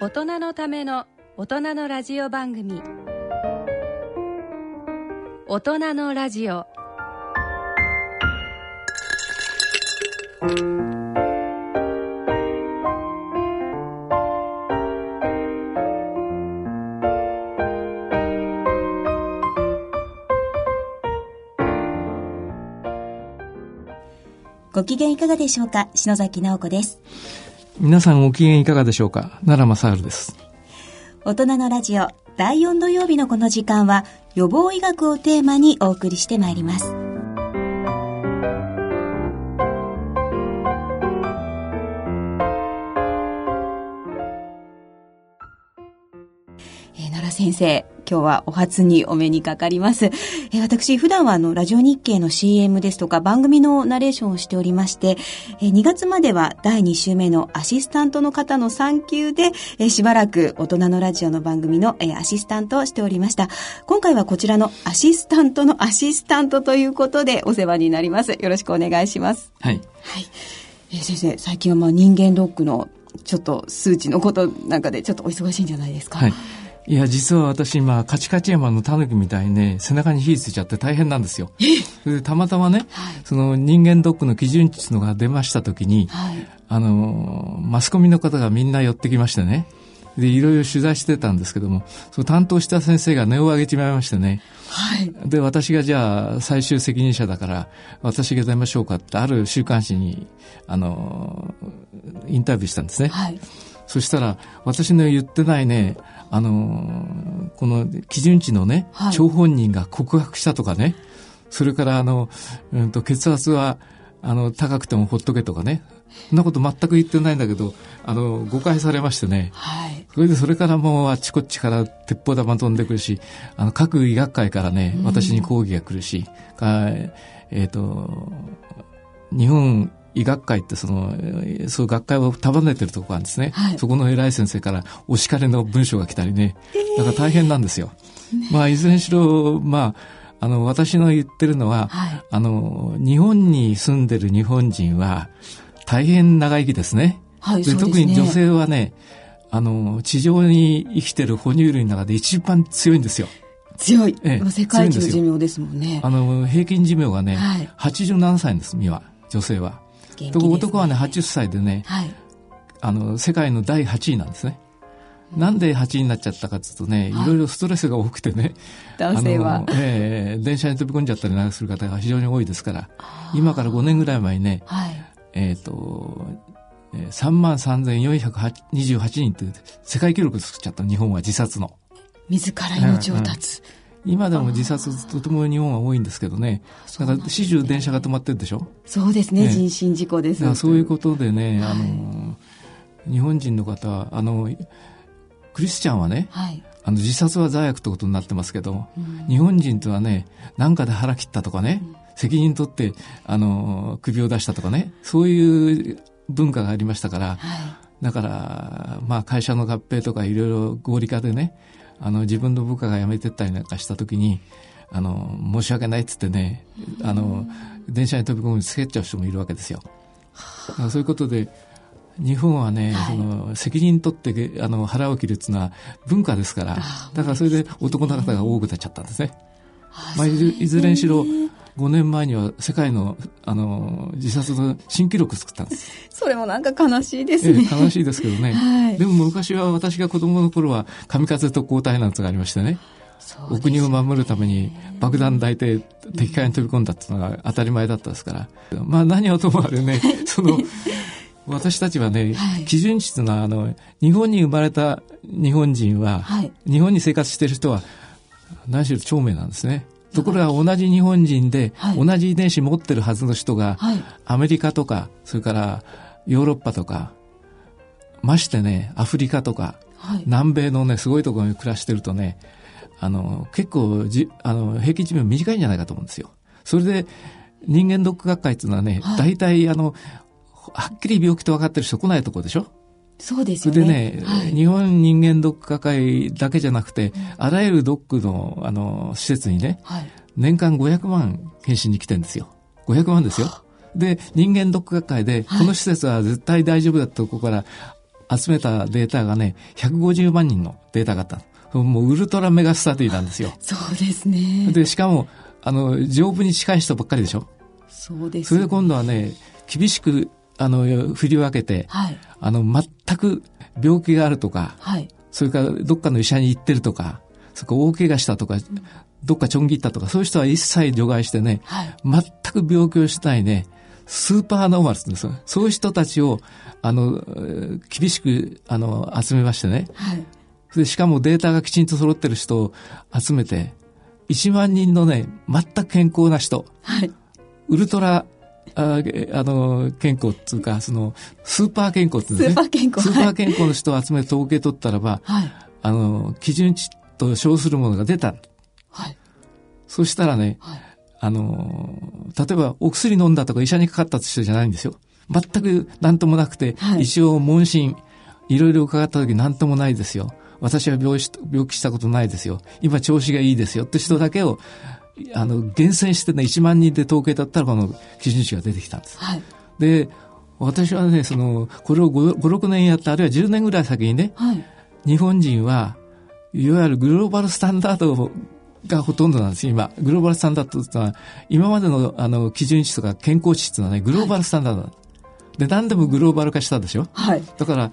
大人のための大人のラジオ番組。大人のラジオ。ご機嫌いかがでしょうか？篠崎直子です。皆さんご機嫌いかがでしょうか？奈良正治です。大人のラジオ第4土曜日のこの時間は予防医学をテーマにお送りしてまいります。生、今日はお初にお目にかかります。えー私、普段はあの、ラジオ日経の CM ですとか番組のナレーションをしておりまして、えー2月までは第2週目のアシスタントの方の産休で、えーしばらく大人のラジオの番組の、えーアシスタントをしておりました。今回はこちらのアシスタントのアシスタントということでお世話になります。よろしくお願いします。はい。はい。えー先生、最近はまあ人間ドックのちょっと数値のことなんかでちょっとお忙しいんじゃないですか？はい。いや、実は私今、カチカチ山のタヌキみたいにね、背中に火ついちゃって大変なんですよ。たまたまね、はいその人間ドックの基準値のが出ましたときに、はい。あの、マスコミの方がみんな寄ってきましてね。で、いろいろ取材してたんですけども、その担当した先生が音を上げちまいましてね。はい。で、私がじゃあ最終責任者だから、私が出ましょうかって、ある週刊誌に、あの、インタビューしたんですね。はい。そしたら、私の言ってないね、あのーこの基準値のね、はい。張本人が告白したとかね、それからあの、うんと血圧は、あの、高くてもほっとけとかね、そんなこと全く言ってないんだけど、あの、誤解されましてね、はい。それでそれからもうあっちこっちから鉄砲玉飛んでくるし、あの、各医学会からね、私に抗議が来るし、かえっ、と、日本医学会ってその、えーそういう学会を束ねてるところなんですね。はいそこの偉い先生からお叱りの文章が来たりね。だから大変なんですよ。まあ、いずれにしろ、まあ、あの、私の言ってるのは、はいあの、日本に住んでる日本人は大変長生きですね。はい、でね。特に女性はね、あの、地上に生きてる哺乳類の中で一番強いんですよ。強い。ええ世界一の寿命ですもんね。あの、平均寿命がね、はい87歳です、今、女性は。元気ね男はね、80歳でね、はい。あの、世界の第8位なんですね。なんで8位になっちゃったかというとね、いろいろストレスが多くてね、男性は。ええ電車に飛び込んじゃったりなんかする方が非常に多いですから、今から5年ぐらい前にね、はい。えっ、ー3万3428人という世界記録作っちゃった日本は自殺の。自ら命を絶つ。今でも自殺とても日本は多いんですけどね。だから始終電車が止まってるでしょ？そうですね、ええ人身事故です。そういうことでね、はいあの、日本人の方は、あの、クリスチャンはね、はい。あの自殺は罪悪ってことになってますけど、日本人とはね、なんかで腹切ったとかね、責任取って、あの、首を出したとかね、そういう文化がありましたから、はい。だから、まあ会社の合併とかいろいろ合理化でね、あの自分の部下が辞めてったりなんかした時に、あの、申し訳ないっつってね、あの、電車に飛び込むつけちゃう人もいるわけですよ。そういうことで、日本はね、はいその責任取ってあの腹を切るっていうのは文化ですからあ、だからそれで男の方が多くなっちゃったんですね。あまあ、いずれにしろ、5年前には世界のあの自殺の新記録作ったんです。それもなんか悲しいですえね。え悲しいですけどね。はいでも昔は私が子供の頃は神風特攻隊なんてのがありましてね。そうお国を守るために爆弾抱いて敵艦に飛び込んだっていうのが当たり前だったですから。まあ何はともあれね、その、私たちはね、はい基準値というのは、あの、日本に生まれた日本人は、はい日本に生活している人は、何しろ長命なんですね。ところが同じ日本人で、はい同じ遺伝子持ってるはずの人が、はい。アメリカとか、それからヨーロッパとか、ましてね、アフリカとか、はい。南米のね、すごいところに暮らしてるとね、あの、結構じ、あの、平均寿命短いんじゃないかと思うんですよ。それで、人間ドック学会っていうのはね、はい大体、あの、はっきり病気と分かってる人来ないところでしょ？そうですそよね。れでね、はい日本人間ドック学会だけじゃなくて、あらゆるドックの、あの、施設にね、はい。年間500万検診に来てるんですよ。500万ですよ。で、人間ドック学会で、はいこの施設は絶対大丈夫だってとこから、集めたデータがね、150万人のデータがあった。もうウルトラメガスタディなんですよ。そうですね。で、しかも、あの、丈夫に近い人ばっかりでしょ。そうです、それで今度はね、厳しく、あの、振り分けて、はい、あの、全く病気があるとか、はい、それからどっかの医者に行ってるとか、それから大怪我したとか、どっかちょん切ったとか、そういう人は一切除外してね、はい、全く病気をしないね、スーパーノーマルって言うんですよ。そういう人たちを、あの、厳しく、あの、集めましてね。はい。で、しかもデータがきちんと揃ってる人を集めて、1万人のね、全く健康な人、はい。ウルトラ、ああの、健康っていうか、その、スーパー健康ってね。スーパー健康スーパー健康の人を集めて統計取ったらば、はい。あの、基準値と称するものが出た。はい。そしたらね、はい。あの、例えばお薬飲んだとか医者にかかった人じゃないんですよ。全く何ともなくて、はい一応問診、いろいろ伺った時何ともないですよ。私は病気したことないですよ。今調子がいいですよって人だけを、あの、厳選してね、1万人で統計だったらこの基準値が出てきたんです。はい。で、私はね、その、これを5、5 6年やって、あるいは10年ぐらい先にね、はい。日本人は、いわゆるグローバルスタンダードがほとんどなんです、今。グローバルスタンダードってのは、今までのあの基準値とか健康値っていうのはね、グローバルスタンダードだ。で、何でもグローバル化したでしょ？はい。だから、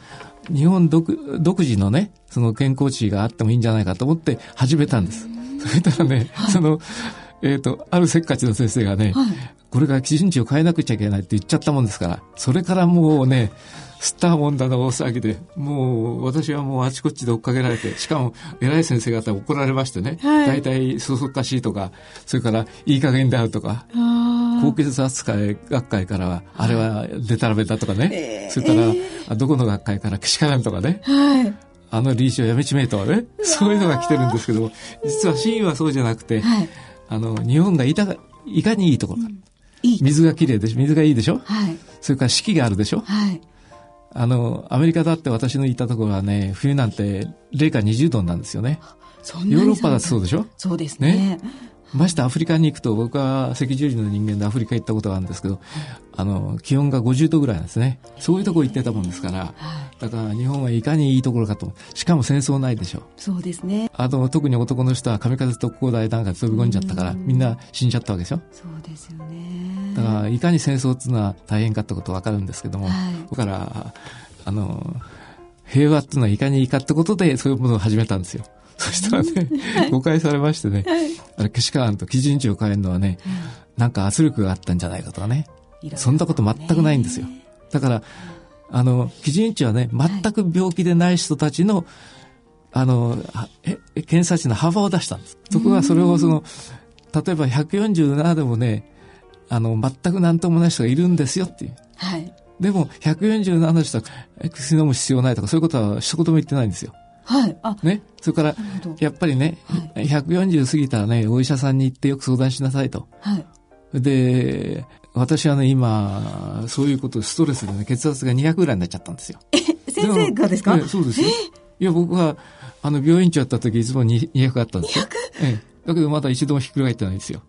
日本独独自のね、その健康値があってもいいんじゃないかと思って始めたんです。それからね、その、えっ、と、あるせっかちの先生がね、はい。これから基準値を変えなくちゃいけないって言っちゃったもんですから、それからもうね、スターモンだの大騒ぎで、もう私はもうあちこちで追っかけられて、しかも偉い先生方に怒られましてね、はい大体そそっかしいとか、それからいい加減であるとか、あ高血圧会学会からは、あれはデタラメだとかね、えーそれから、あどこの学会からけしからんとかね、あ。はい。あのリーチをやめちめえとはね、そういうのが来てるんですけども、実は真意はそうじゃなくて、はい。あの、日本がいたがいかにいいところか。いい。水がきれいでしょ？水がいいでしょ？はい。それから四季があるでしょ？はい。あの、アメリカだって私のいたところはね、冬なんて零下20度なんですよね。ヨーロッパだってそうでしょ？そうですね。ましてアフリカに行くと、僕は赤十字の人間でアフリカ行ったことがあるんですけど、あの、気温が50度ぐらいなんですね。そういうとこ行ってたもんですから、はい。だから日本はいかにいいところかと。しかも戦争ないでしょ。そうですね。あと、特に男の人は神風特攻隊なんかで飛び込んじゃったから、みんな死んじゃったわけでしょ。そうですよね。だから、いかに戦争っていうのは大変かってことわかるんですけども、はいだから、あの、平和っていうのはいかにいいかってことで、そういうものを始めたんですよ。そしたらね、誤解されましてね、あれ、けしからんと基準値を変えるのはね、なんか圧力があったんじゃないかとかね、そんなこと全くないんですよ。だから、あの、基準値はね、全く病気でない人たちの、あの、検査値の幅を出したんです。そこがそれをその、例えば147でもね、あの、全く何ともない人がいるんですよっていう。はい。でも、147の人はえ薬飲む必要ないとか、そういうことは一言も言ってないんですよ。はい。あ、ね。それから。やっぱりね、140過ぎたらね、お医者さんに行ってよく相談しなさいと。はい。で、私はね、今、そういうこと、ストレスでね、血圧が200ぐらいになっちゃったんですよ。先生がですか？ええそうですよ。いや、僕は、あの、病院長やった時、いつもに200あったんですよ。ええ。だけど、まだ一度もひっくり返ってないですよ。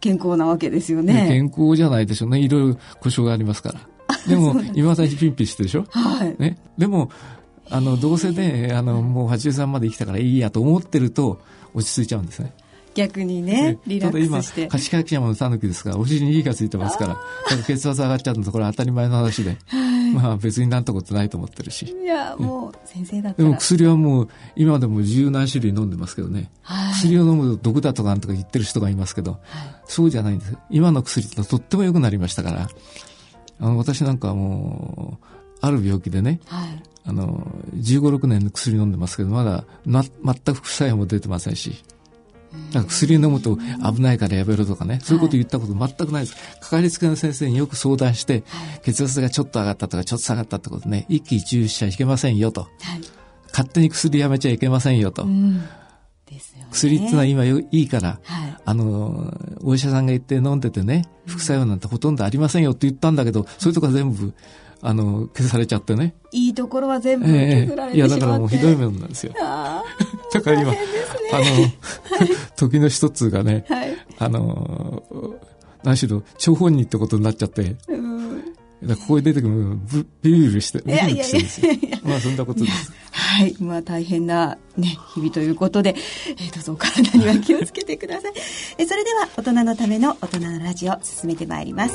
健康なわけですよねね。健康じゃないでしょうね。いろいろ故障がありますから。でも、今だにピンピンしてるでしょ？はい。ね。でも、あの、どうせね、あの、もう83まで生きたからいいやと思ってると、落ち着いちゃうんですね。逆にね、リラックスしてただ今、。勝ち山の狸ですから、お尻に火がついてますから、だから血圧上がっちゃうのと、これは当たり前の話で、まあ別になんとことないと思ってるし。いや、もう、先生だったら。でも薬はもう、今でも十何種類飲んでますけどね。はい。薬を飲むと毒だとかなんとか言ってる人がいますけど、そうじゃないんです。今の薬ってのはとっても良くなりましたから、あの、私なんかはもう、ある病気でね、はい。あの、15、6年の薬飲んでますけど、まだな、全く副作用も出てませんし、だから薬飲むと危ないからやめろとかね、そういうこと言ったこと全くないです。かかりつけの先生によく相談して、血圧がちょっと上がったとか、ちょっと下がったってことね、一喜一憂しちゃいけませんよと。はい。勝手に薬やめちゃいけませんよと。うん。薬ってのは今よいいから、はい。あの、お医者さんが言って飲んでてね、副作用なんてほとんどありませんよって言ったんだけど、そういうとこは全部、あの、消されちゃってね。いいところは全部え削られえいや、てしまって。だからもうひどいもんなんですよ。あだから今、あの、時の一つがね、あ。はい。あの、何しろ、張本人ってことになっちゃって、うここへ出てくるビビビして、ビビビしてるんですよ。まあそんなことです。はい。まあ大変なね、日々ということで、えー、どうぞお体には気をつけてください。えそれでは大人のための大人のラジオ進めてまいります。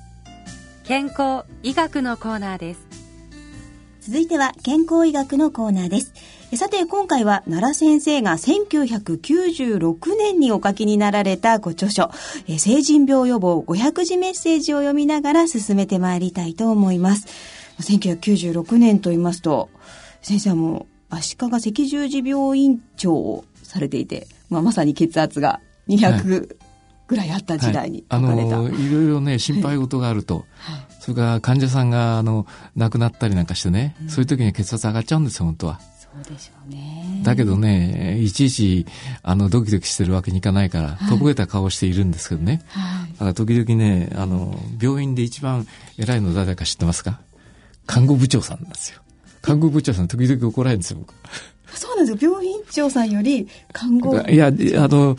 健康医学のコーナーです続いては健康医学のコーナーです。さて今回は奈良先生が1996年にお書きになられたご著書、成人病予防500字メッセージを読みながら進めてまいりたいと思います。1996年と言いますと、先生はもう足利赤十字病院長をされていて、まあ、まさに血圧が200、ぐらいあった時代にはい、あのいろいろね心配事があると、はい、それから患者さんがあの亡くなったりなんかしてね、うん、そういう時に血圧上がっちゃうんですよ本当は。そうでしょうね。だけどね、いちいち、あの、ドキドキしてるわけにいかないから、はい、とぼけた顔しているんですけどね。はい、だから時々ね、あの、病院で一番偉いの誰か知ってますか？看護部長さんなんですよ。看護部長さん時々怒られるんですよ、僕。そうなんですよ。病院長さんより看護いや、あの、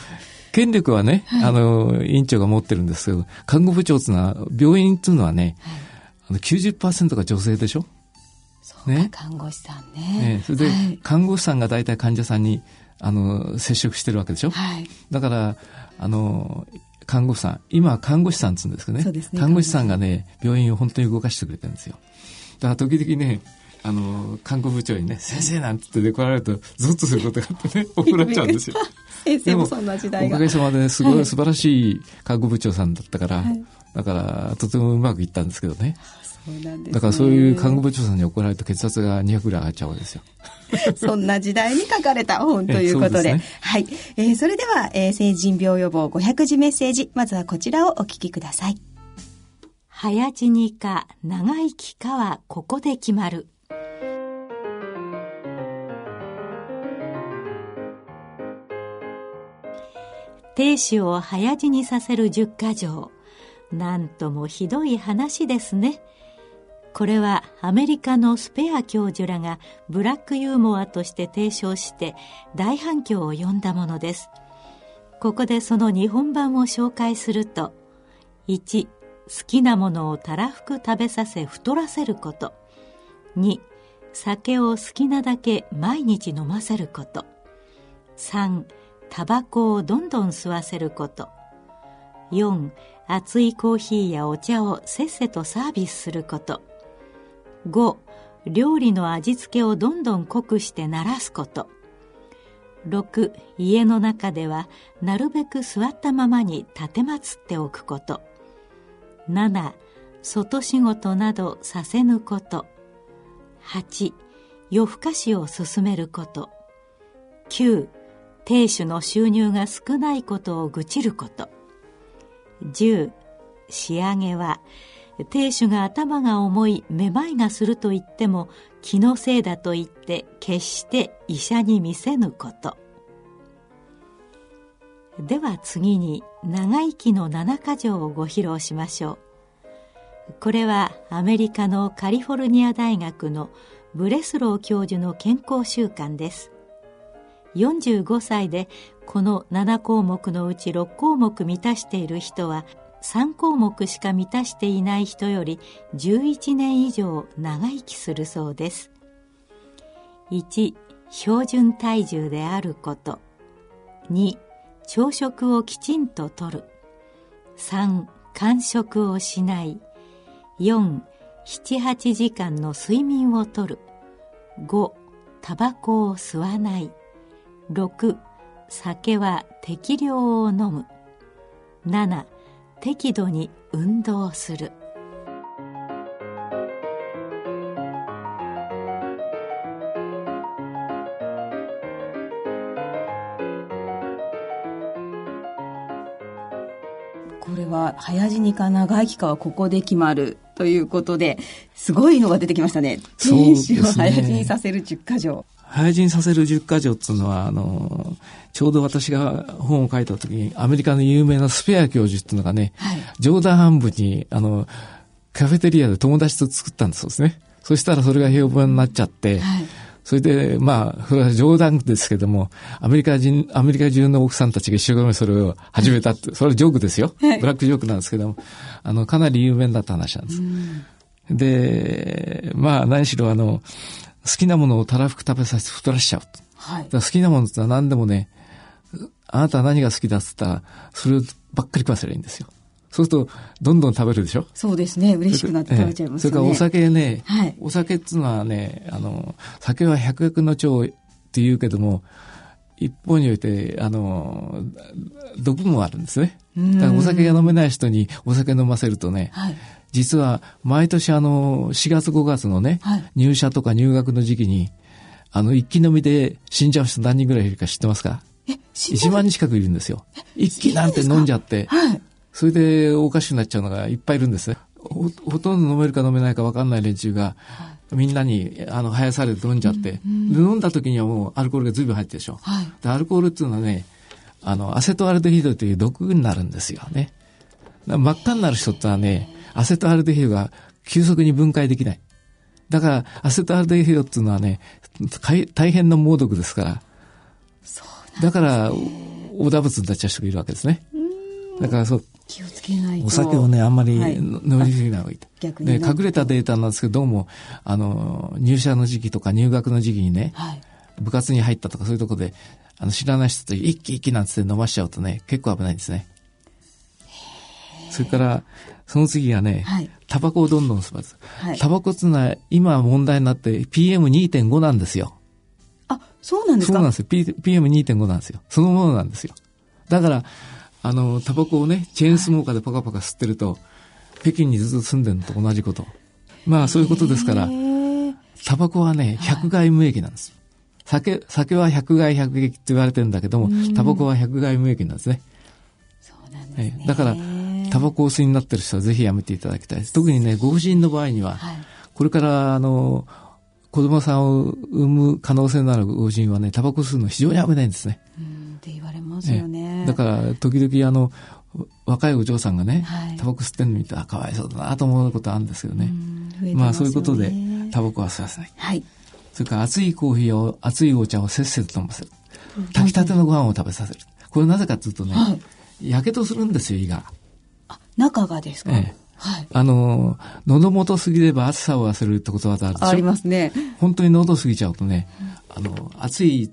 権力はね、はい、あの、院長が持ってるんですけど、看護部長っていうのは、病院っていうのはね、はい、あの90%が女性でしょ？そうね。看護師さんね。ねそれで、はい、看護師さんが大体患者さんに、あの、接触してるわけでしょ？はい。だから、あの、看護師さん、今は看護師さんって言うんですけどね。そうですね。看護師さんがね、病院を本当に動かしてくれてるんですよ。だから時々ね、あの、看護部長にね、先生なんて言って怒られると、ゾッとすることがあってね、怒られちゃうんですよ。先生もそんな時代が。おかげさまで、すごい素晴らしい看護部長さんだったから、はい、だから、とてもうまくいったんですけどね。そうなんです、ね、だからそういう看護部長さんに怒られると血圧が200ぐらい上がっちゃうわけですよ。そんな時代に書かれた本ということで。ね、はい。えー、それでは、えー、成人病予防500字メッセージ。まずはこちらをお聞きください。早死にか長生きかはここで決まる。亭主を早死にさせる十箇条。なんともひどい話ですね。これはアメリカのスペア教授らがブラックユーモアとして提唱して大反響を呼んだものです。ここでその日本版を紹介すると、1、好きなものをたらふく食べさせ太らせること。2、酒を好きなだけ毎日飲ませること。3、タバコをどんどん吸わせること。4、熱いコーヒーやお茶をせっせとサービスすること。5、料理の味付けをどんどん濃くして慣らすこと。6、家の中ではなるべく座ったままに立てまつっておくこと。7、外仕事などさせぬこと。8、夜更かしを進めること。9、亭主の収入が少ないことを愚痴ること。10仕上げは亭主が頭が重いめまいがすると言っても気のせいだと言って決して医者に見せぬこと。では次に長生きの七箇条をご披露しましょう。これはアメリカのカリフォルニア大学のブレスロー教授の健康習慣です。45歳でこの7項目のうち6項目満たしている人は3項目しか満たしていない人より11年以上長生きするそうです。1標準体重であること。2朝食をきちんととる。3間食をしない。478時間の睡眠をとる。5タバコを吸わない。6酒は適量を飲む7適度に運動するこれは早死にか長生きかはここで決まるということで、すごいのが出てきましたね。そうですね天使を早死にさせる10箇条。早死にさせる10箇条っていうのは、あの、ちょうど私が本を書いた時に、アメリカの有名なスペア教授っていうのがね、はい冗談半分に、あの、カフェテリアで友達と作ったんだそうですね。そしたらそれが評判になっちゃって、はいそれで、まあ、それは冗談ですけども、アメリカ人、アメリカ中の奥さんたちが一生懸命それを始めたって、それはジョークですよ。はいブラックジョークなんですけども、あの、かなり有名だった話なんです。で、まあ、何しろあの、好きなものをたらふく食べさせて太らしちゃうと。はい好きなものってのは何でもね、あなたは何が好きだっつったら、それをばっかり食わせりゃいいんですよ。そうすると、どんどん食べるでしょ？そうですね。嬉しくなって食べちゃいますよね。ええそれからお酒ね、はいお酒っていうのはね、あの、酒は百薬の長って言うけども、一方において、あの、毒もあるんですね。うんだからお酒が飲めない人にお酒飲ませるとね、はい。実は毎年あの、4月5月のね、はい入社とか入学の時期に、あの、一気飲みで死んじゃう人何人ぐらいいるか知ってますか？え、死んじゃ ?1 う万人近くいるんですよ。一気なんて飲んじゃって。はい。それでおかしくなっちゃうのがいっぱいいるんですね。ほほとんど飲めるか飲めないか分かんない連中が、みんなに、あの、生されて飲んじゃって、で飲んだ時にはもうアルコールが随分入ってるでしょ。はいでアルコールっていうのはね、あの、アセトアルデヒドという毒になるんですよね。真っ赤になる人ってのはね、アセトアルデヒドが急速に分解できない。だから、アセトアルデヒドっていうのはね、大変な猛毒ですから。だから、オダ物になっちゃう人がいるわけですね。だからそう、気をつけないと。お酒をね、あんまりはい飲みすぎない方がいい逆にね隠れたデータなんですけど、どうも、あの、入社の時期とか入学の時期にね、はい。部活に入ったとかそういうとこで、あの、知らない人と一気一気なんつって飲ましちゃうとね、結構危ないんですね。それから、その次がね、はいタバコをどんどん吸わず。はいタバコっていうのは今問題になって PM2.5 なんですよ。あ、そうなんですか？そうなんですよ。P- PM2.5 なんですよ。そのものなんですよ。だから、あの、タバコをね、チェーンスモーカーでパカパカ吸ってると、北京にずっと住んでるのと同じこと。まあ、そういうことですから、タバコはね、百害無益なんです。酒、酒は百害百益って言われてるんだけども、タバコは百害無益なんですね。そうなんですねええだから、タバコをお吸いになってる人はぜひやめていただきたいです。特にね、ご婦人の場合には、はいこれから、あの、子供さんを産む可能性のあるご婦人はね、タバコ吸うの非常に危ないんですね。うんって言われますよね。ええだから、時々あの、若いお嬢さんがね、はいタバコ吸ってるの見て、あ、かわいそうだなと思うことあるんですけどね。うん増えてまあ、そういうことで、タバコは吸わせない。はい。それから熱いコーヒーを、熱いお茶をせっせと飲ませる。炊きたてのご飯を食べさせる。これなぜかというとね、はいやけどするんですよ、胃が。あ、中がですか？ええはい。あの、喉元すぎれば暑さを忘れるってことわざあるでしょ？ありますね。本当に喉過ぎちゃうとね、あの、暑い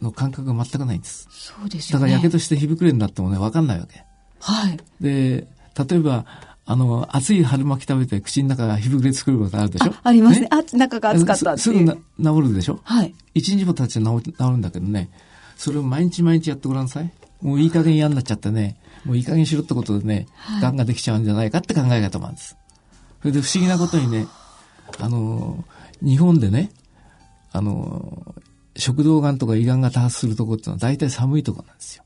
の感覚が全くないんです。そうですよね。だからやけどして火膨れになってもね、わかんないわけ。はい。で、例えば、あの、熱い春巻き食べて口の中が火膨れ作ることあるでしょ？あありますね。あ、中が熱かったって。すすぐな治るでしょ？はい。一日も経っちゃ治治るんだけどね、それを毎日毎日やってごらんなさい。もういい加減嫌になっちゃってね、もういい加減しろってことでね、癌ができちゃうんじゃないかって考え方もあるんです。それで不思議なことにね、あの、日本でね、あの、食道癌とか胃癌が多発するところっていうのは大体寒いところなんですよ。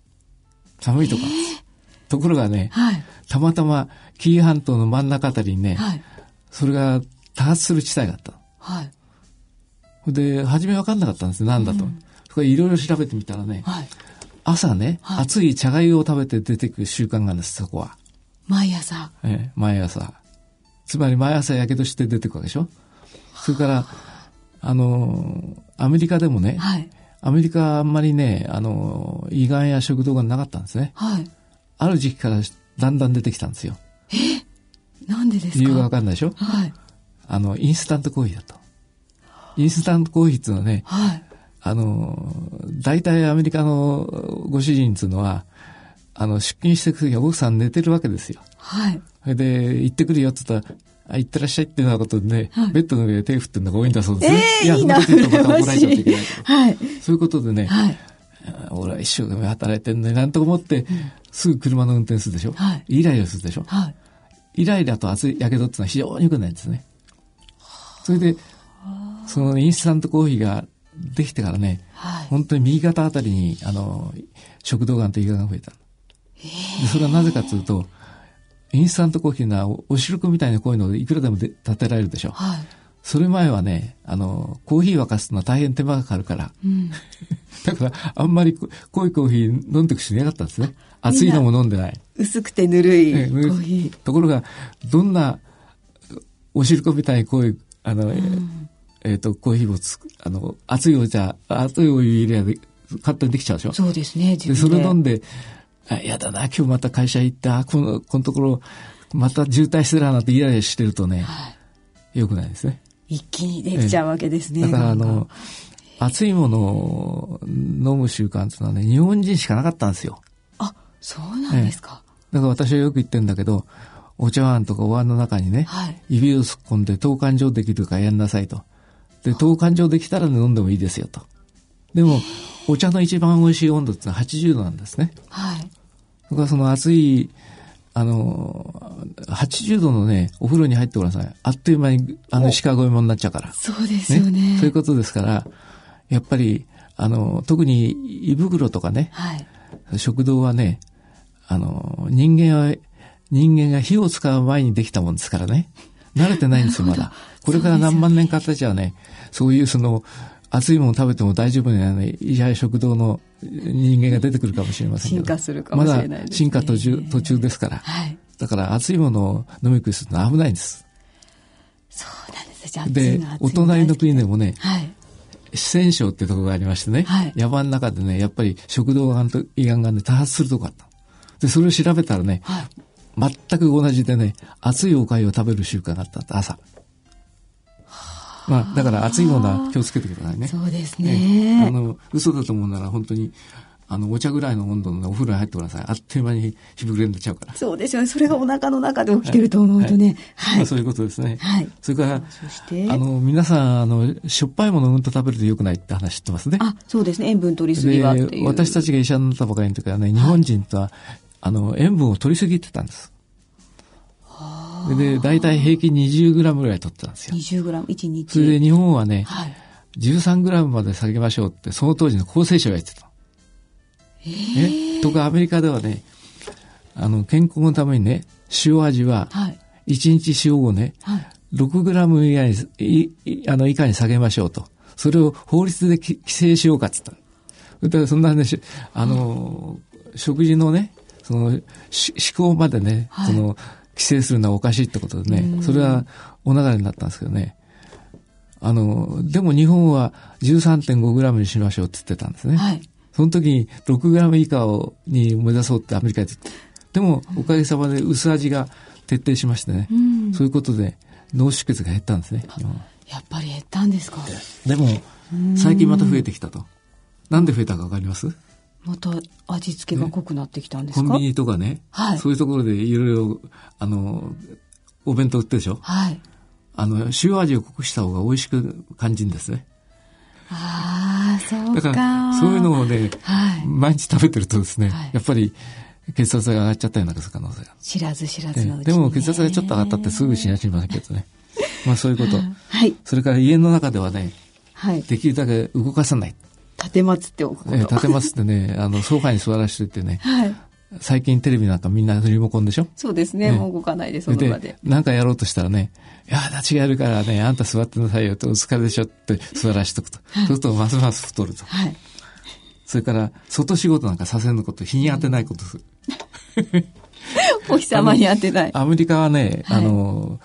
寒いところなんです。ところがね、はい。たまたま紀伊半島の真ん中あたりにね、はい。それが多発する地帯があった。はい。で、初め分かんなかったんですなんだと。それいろいろ調べてみたらね、はい。朝ね、はい熱い茶粥を食べて出てくる習慣があるんです、そこは。毎朝。ええ毎朝。つまり毎朝やけどして出てくるわけでしょ？それから、あの、アメリカでもね、はい。アメリカはあんまりね、あの、胃がんや食道がなかったんですね。はい。ある時期からだんだん出てきたんですよ。なんでですか？理由がわかんないでしょ？はい。あの、インスタントコーヒーだと。インスタントコーヒーっていうのはね、はい。あの、大体アメリカのご主人っていうのは、あの、出勤してくる時は奥さん寝てるわけですよ。はい。それで、行ってくるよって言ったら、あ、行ってらっしゃいっていうようなことでね、ベッドの上で手振ってるのが多いんだそうですね。ええいや、いいなそんなこと言うとまた怒られちゃってい けない。はい。そういうことでね、はい。俺は一生懸命働いてんね、なんと思って、すぐ車の運転するでしょ。はいイライラするでしょ。はい。イライラと熱いやけどっていうのは非常に良くないんですね。それで、そのインスタントコーヒーができてからね、はい。本当に右肩あたりに、あの、食道がんと胃がんが増えた。でそれはなぜかというと、インスタントコーヒーのはおお汁粉みたいなこういうのでいくらでもで立てられるでしょ。はい。それ前はね、あの、コーヒー沸かすのは大変手間がかかるから、うん。だからあんまりこ濃いコーヒー飲んでく人いなかったんですね。熱いのも飲んでない。薄くてぬるいコええーヒー。ところが、どんなお汁粉みたいにこういう、あの、えっ、と、コーヒーをつく、あの、熱いお茶、熱いお湯入れれば簡単にできちゃうでしょ？そうですね、自で、分それで。飲んで、あ、やだな、今日また会社行って、あ、この、このところ、また渋滞してるななんてイライラしてるとね、良くないですね。一気にできちゃうわけですね。だからあの、熱いものを飲む習慣っていうのはね、日本人しかなかったんですよ。あ、そうなんですか。だから私はよく言ってるんだけど、お茶碗とかお椀の中にね、はい。指を突っ込んで等間状できるかやんなさいと。で、等間状できたら飲んでもいいですよと。でも、お茶の一番美味しい温度ってのは80度なんですね。はい。だからその熱い、あの、80度のね、お風呂に入ってください。あっという間に、あの、鹿越えもになっちゃうから。そうですよね。そういうことですから、やっぱり、あの、特に胃袋とかね、はい。食道はね、あの、人間は、人間が火を使う前にできたもんですからね。慣れてないんですよ、まだ。これから何万年か経ちはね、そういうその、熱いもの食べても大丈夫なね、胃や食道の人間が出てくるかもしれませんけど。進化するかもしれないねまだ進化途中、途中ですから。はい。だから熱いものを飲み食いするのは危ないんです。そうなんです。じゃあ、でお隣の国でもね、はい。四川省ってとこがありましてね、はい山の中でね、やっぱり食道がんと胃がんがね、多発するとこあった。で、それを調べたらね、はい。全く同じでね、熱いお粥を食べる習慣があった朝。まあ、だから熱いものは気をつけてくださいね。そうですえね。えあの、嘘だと思うなら本当に、あの、お茶ぐらいの温度の、ね、お風呂に入ってください。あっという間に日膨れになっちゃうから。そうですよね。それがお腹の中で起きてると思うとね。はい。まあそういうことですね。はい。それから、あの、皆さん、あの、しょっぱいものをうんと食べると良くないって話知ってますね。あ、そうですね。塩分取りすぎはっていう。私たちが医者になったばかりの時はね、日本人とは、あの、塩分を取りすぎてたんです。で、で大体平均20グラムぐらい取ってたんですよ。20グラム、1日。それで日本はね、はい。13グラムまで下げましょうって、その当時の厚生省が言ってた。えとかアメリカではね、あの、健康のためにね、塩味は、はい。1日塩をね、はい。6グラム以内に、いいあの、以下に下げましょうと。それを法律でき規制しようかっつった。だからそんな話、あの、食事のね、その、し思考までね、はいその、規制するのはおかしいってことでね、それはお流れになったんですけどね。あの、でも日本は13.5グラムにしましょうって言ってたんですね。はい。その時に6グラム以下をに目指そうってアメリカで言って。でも、おかげさまで薄味が徹底しましてね。うん。そういうことで脳出血が減ったんですね。やっぱり減ったんですかでも、最近また増えてきたと。なんで増えたかわかります？また味付けが濃くなってきたんですか、コンビニとかね、はいそういうところでいろいろ、あの、お弁当売ってるでしょ？はい。あの、塩味を濃くした方が美味しく感じるんですね。ああ、そうか。だから、そういうのをね、はい。毎日食べてるとですね、はいやっぱり血圧が上がっちゃったりなんかする可能性が。知らず知らえずのうちに、ね。えでも血圧がちょっと上がったってすぐ死なしませんけどね。まあそういうこと。はい。それから家の中ではね、はい。できるだけ動かさない。立てまつっておくこと。ええ立てますってね、あの、ソファに座らせててね、はい。最近テレビなんかみんなリモコンでしょ？そうですね。ねもう動かないで、その場でで。、なんかやろうとしたらね、いや、立ちがやるからね、あんた座ってなさいよってお疲れでしょって座らしとくと。そうするとますます太ると。はい。それから、外仕事なんかさせること、日に当てないことする。お日様に当てない。アメリカはね、はいあの、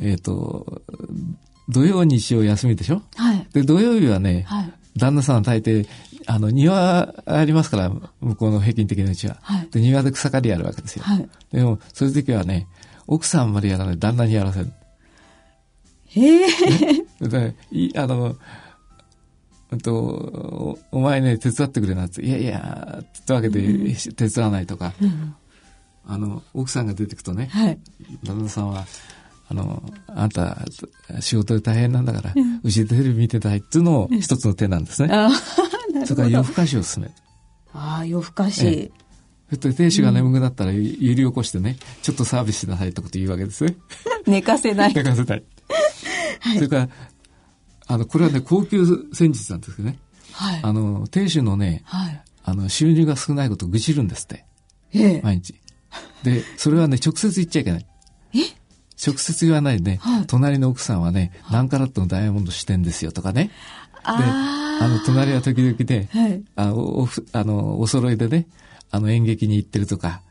えっ、と、土曜日曜休みでしょ？はい。で、土曜日はね、はい。旦那さんは大抵、あの、庭ありますから、向こうの平均的なうちは。はいで、庭で草刈りやるわけですよ。はい。でも、そういう時はね、奥さんまりやらない、旦那にやらせる。へえ。でいあの、うんと、おお前ね、手伝ってくれなって、いやいや、って言ったわけで、手伝わないとか、あの、奥さんが出てくとね、はい。旦那さんは、あの、あんた、仕事で大変なんだから、うちでテレビ見てたいっていうのを一つの手なんですね。ああ、なそるほど。れから夜更かしを進める。ああ、夜更かし。えそして亭主が眠くなったら揺り起こしてね、ちょっとサービスしなさいってこと言うわけですね。寝かせない。寝かせたい。それから、あの、これはね、高級戦術なんですけどね。はい。あの、亭主のね、はい。あの、収入が少ないことを愚痴るんですって。ええ。毎日。で、それはね、直接言っちゃいけない。直接言わないで、はい隣の奥さんはね、何カラットのダイヤモンドしてんですよとかね。で、ああの、隣は時々で、はいあおあの、お揃いでね、あの、演劇に行ってるとか、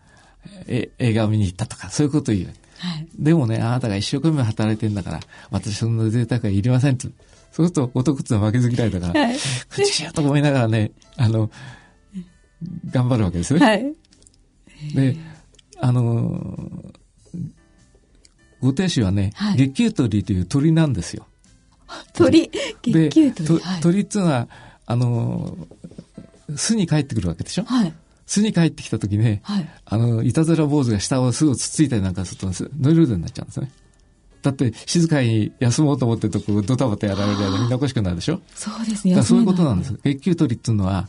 え映画を見に行ったとか、そういうことを言う。はい。でもね、あなたが一生懸命働いてんだから、私そんな贅沢はいりませんと。そうすると男ってのは負けず嫌いだから、はい口しようと思いながらね、あの、頑張るわけですね。はい。で、あのー、ご亭主はね、はい月給鳥という鳥なんですよ。鳥、で、月給鳥。とはい。鳥っていうのは、あのー、巣に帰ってくるわけでしょ？はい。巣に帰ってきた時ね、はい。あの、いたずら坊主が下を巣をつっついたりなんかすると、ノイローゼになっちゃうんですね。だって、静かに休もうと思ってるとこドタバタやられる間みんなおかしくなるでしょ？そうですね。そういうことなんで休す。月給鳥っていうのは、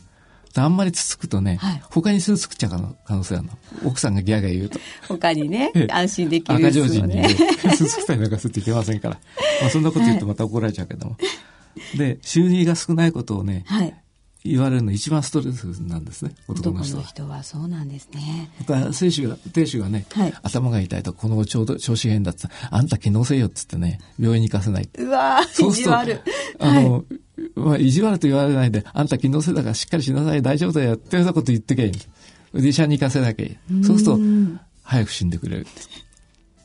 あんまりつつくとね、はい他に巣作っちゃう可能可能性あるの。奥さんがギャーギャー言うと。他にねええ、安心できる赤常人にねね。、巣作ったりなんかするといけませんから。まあそんなこと言うとまた怒られちゃうけども。で、収入が少ないことをね、はい。言われるの一番ストレスなんですね、男男のの人は。人はそうなんですね。だから、亭主が、亭主がね、はい頭が痛いと、このちょうど調子変だって、あんた気のせいよっつってね、病院に行かせない。うわーそうすると、意地悪。あの、まあ、意地悪と言われないで、あんた気のせいだからしっかりしなさい、大丈夫だよっていうようなこと言ってけばいい。医者に行かせなきゃいい。そうすると、早く死んでくれる。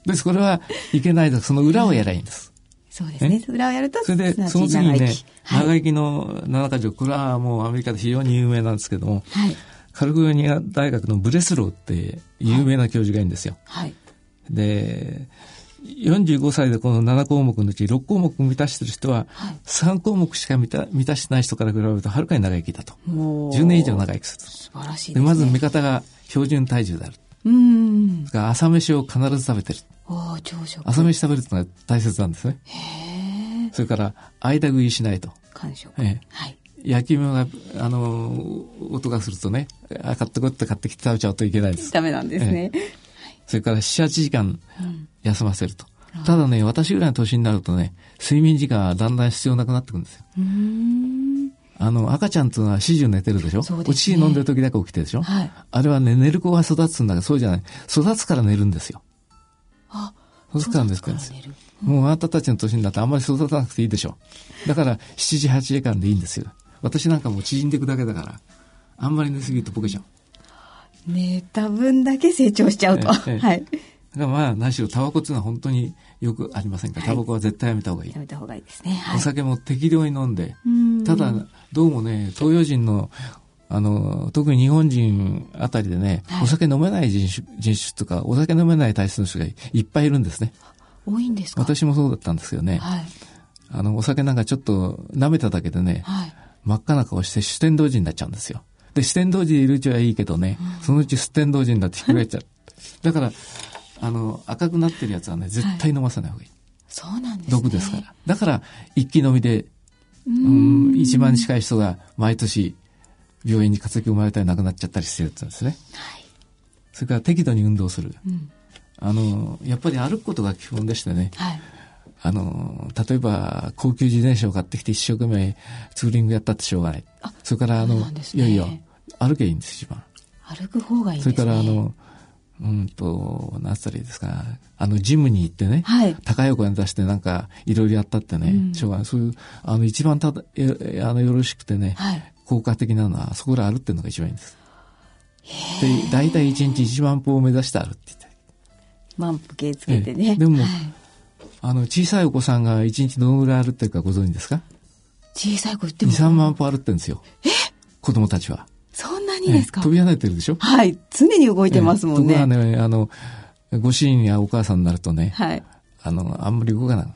です、これはいけないです。その裏をやりゃいいんです。そうですね。裏をやると、それで、その次にね長生き、はい。長生きの七か条、これはもうアメリカで非常に有名なんですけども、はい。カリフォルニア大学のブレスローって有名な教授がいるんですよ。はい。で、45歳でこの7項目のうち6項目満たしてる人は、はい3項目しか満た満たしてない人から比べるとはるかに長生きだと。もう。10年以上長生きする素晴らしいと。で、ね。まず見方が標準体重である。うーん。朝飯を必ず食べてる。おー朝食。朝飯食べるってのが大切なんですね。へえ。それから、間食いしないと。完食。ええはい。焼き芋が、あの、音がするとね、あ買ってこいって買ってきて食べちゃうといけないです。ダメなんですね。それから7、8時間休ませると。ただね、私ぐらいの年になるとね、睡眠時間はだんだん必要なくなってくるんですよ。あの、赤ちゃんっていうのは始終寝てるでしょ？そうですねお乳飲んでる時だけ起きてるでしょ？はい。あれはね、寝る子が育つんだけど、そうじゃない。育つから寝るんですよ。あ、育つから寝てるんですよ。もうあなたたちの年になってあんまり育たなくていいでしょ。だから、7時、8時間でいいんですよ。私なんかもう縮んでいくだけだから、あんまり寝すぎるとボケちゃう。寝た分だけ成長しちゃうと。ええええ はい。だからまあ、何しろタバコっていうのは本当によくありませんか？ら、タバコは絶対やめた方がいい。やめた方がいいですね。はい。お酒も適量に飲んで、うんただ、どうもね、東洋人の、あの、特に日本人あたりでね、はいお酒飲めない人種、人種とか、お酒飲めない体質の人がいっぱいいるんですね。多いんですか？私もそうだったんですけどね、はい。あの、お酒なんかちょっと舐めただけでね、はい。真っ赤な顔して主天童人になっちゃうんですよ。で、主天童人いるうちはいいけどね、そのうち主天童人になってひっくり返っちゃう。だから、あの、赤くなってるやつはね、絶対飲ませない方がいい。そうなんですね。毒ですから。だから、一気飲みで、うん、一番近い人が毎年、病院に化石生まれたり亡くなっちゃったりしてるって言うんですね。それから適度に運動する。うん。あの、やっぱり歩くことが基本でしてね、はい。あの、例えば、高級自転車を買ってきて一生懸命ツーリングやったってしょうがない。あそれから、あの、ねいやいや、歩けばいいんです、一番。歩く方がいいんそれですね。から、あの、うんと、何つったらいいですか、あの、ジムに行ってね、はい。高いお金出してなんか、いろいろやったってね、うんしょうがない。そういう、あの、一番ただ、えあの、よろしくてね、はい。効果的なのは、そこで歩ってるのが一番いいんです。で、大体1日1万歩を目指して歩って言って。満腹系つけてね。ええでもはいあの、小さいお子さんが1日どのぐらい歩ってるかご存知ですか？小さい子っても。?2、3万歩歩ってるんですよ。え？子供たちは。そんなにですか、え飛び跳ねてるでしょ？はい。常に動いてますもんね。ところがね、あの、ご主人やお母さんになるとね、はい。あの、あんまり動かない。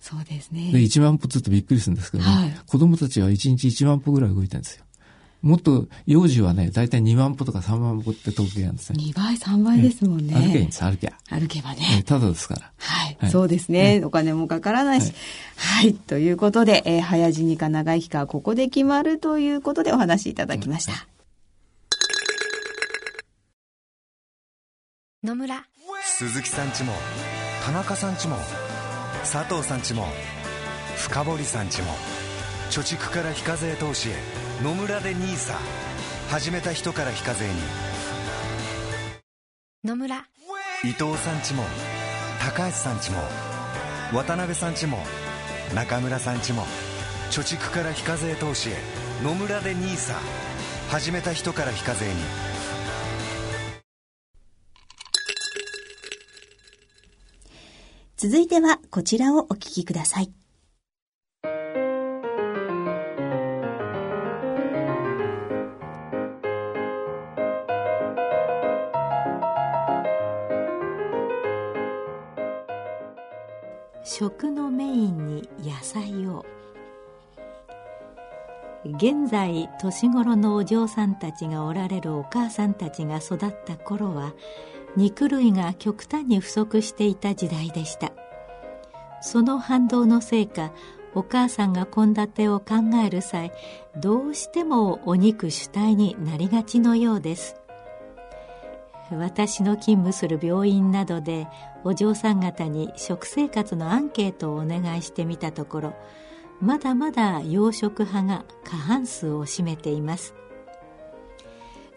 そうですで、ね。1万歩ずっとびっくりするんですけどね、はい子供たちは1日1万歩ぐらい動いてるんですよ。もっと、幼児はね、だいたい2万歩とか3万歩って統計なんですね。2倍、3倍ですもんね。歩けんです、歩けば。歩けばえね。ただですから。はい、はいそうですね、お金もかからないし。はい。ということで、えー早死にか長生きかはここで決まるということでお話しいただきました。野村。鈴木さんちも田中さんちも佐藤さんちも深堀さんちも貯蓄から非課税投資へ野村で NISA 始めた人から非課税に。野村。伊藤さんちも高橋さんちも渡辺さんちも中村さんちも貯蓄から非課税投資へ野村で NISA 始めた人から非課税に続いてはこちらをお聞きください。食のメインに野菜を現在年頃のお嬢さんたちがおられるお母さんたちが育った頃は肉類が極端に不足していた時代でした。その反動のせいかお母さんが献立を考える際どうしてもお肉主体になりがちのようです。私の勤務する病院などでお嬢さん方に食生活のアンケートをお願いしてみたところまだまだ洋食派が過半数を占めています。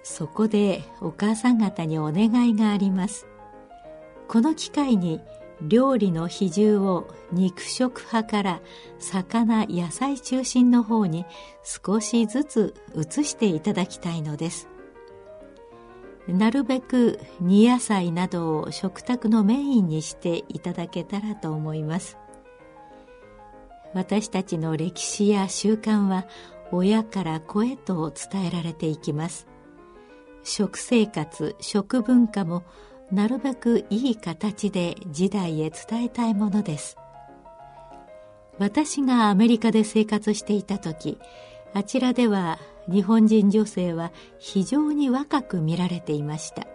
そこでお母さん方にお願いがあります。この機会に料理の比重を肉食派から魚野菜中心の方に少しずつ移していただきたいのです。なるべく煮野菜などを食卓のメインにしていただけたらと思います。私たちの歴史や習慣は親から子へと伝えられていきます。食生活食文化もなるべくいい形で時代へ伝えたいものです。私がアメリカで生活していた時あちらでは日本人女性は非常に若く見られていました。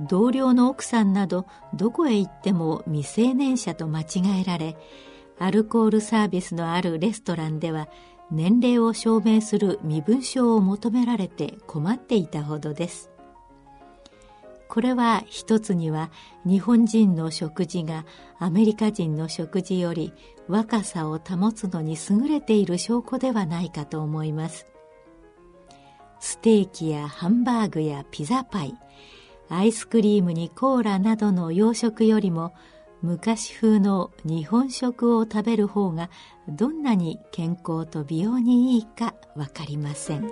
同僚の奥さんなどどこへ行っても未成年者と間違えられアルコールサービスのあるレストランでは年齢を証明する身分証を求められて困っていたほどです。これは一つには日本人の食事がアメリカ人の食事より若さを保つのに優れている証拠ではないかと思います。ステーキやハンバーグやピザパイアイスクリームにコーラなどの洋食よりも昔風の日本食を食べる方がどんなに健康と美容にいいかわかりません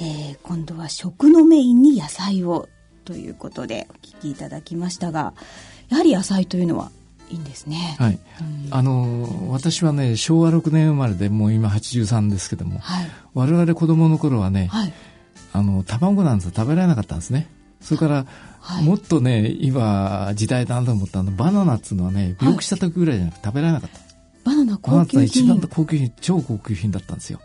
えー今度は食のメインに野菜をということでお聞きいただきましたが、やはり野菜というのはいいんですね。はい。あの、私はね、昭和6年生まれで、もう今83ですけども、はい。我々子供の頃はね、はい。あの、卵なんて食べられなかったんですね。それから、はいもっとね、今、時代だなと思ったのバナナっていうのはね、病気した時ぐらいじゃなくて食べられなかった。バナナバナナ高級品。一番高級品、超高級品だったんですよ。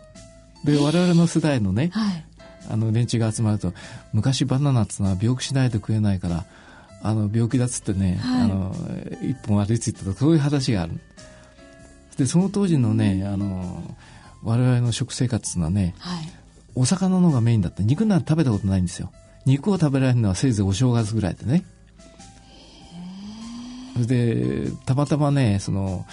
で、我々の世代のね、はい。あの連中が集まると昔バナナっていうのは病気しないと食えないからあの病気だっつってね、はいあの一本歩いていったとそういう話があるでその当時のねあの我々の食生活っていうのはねはい。お魚の方がメインだった肉なんて食べたことないんですよ肉を食べられるのはせいぜいお正月ぐらいでね。それでたまたまねその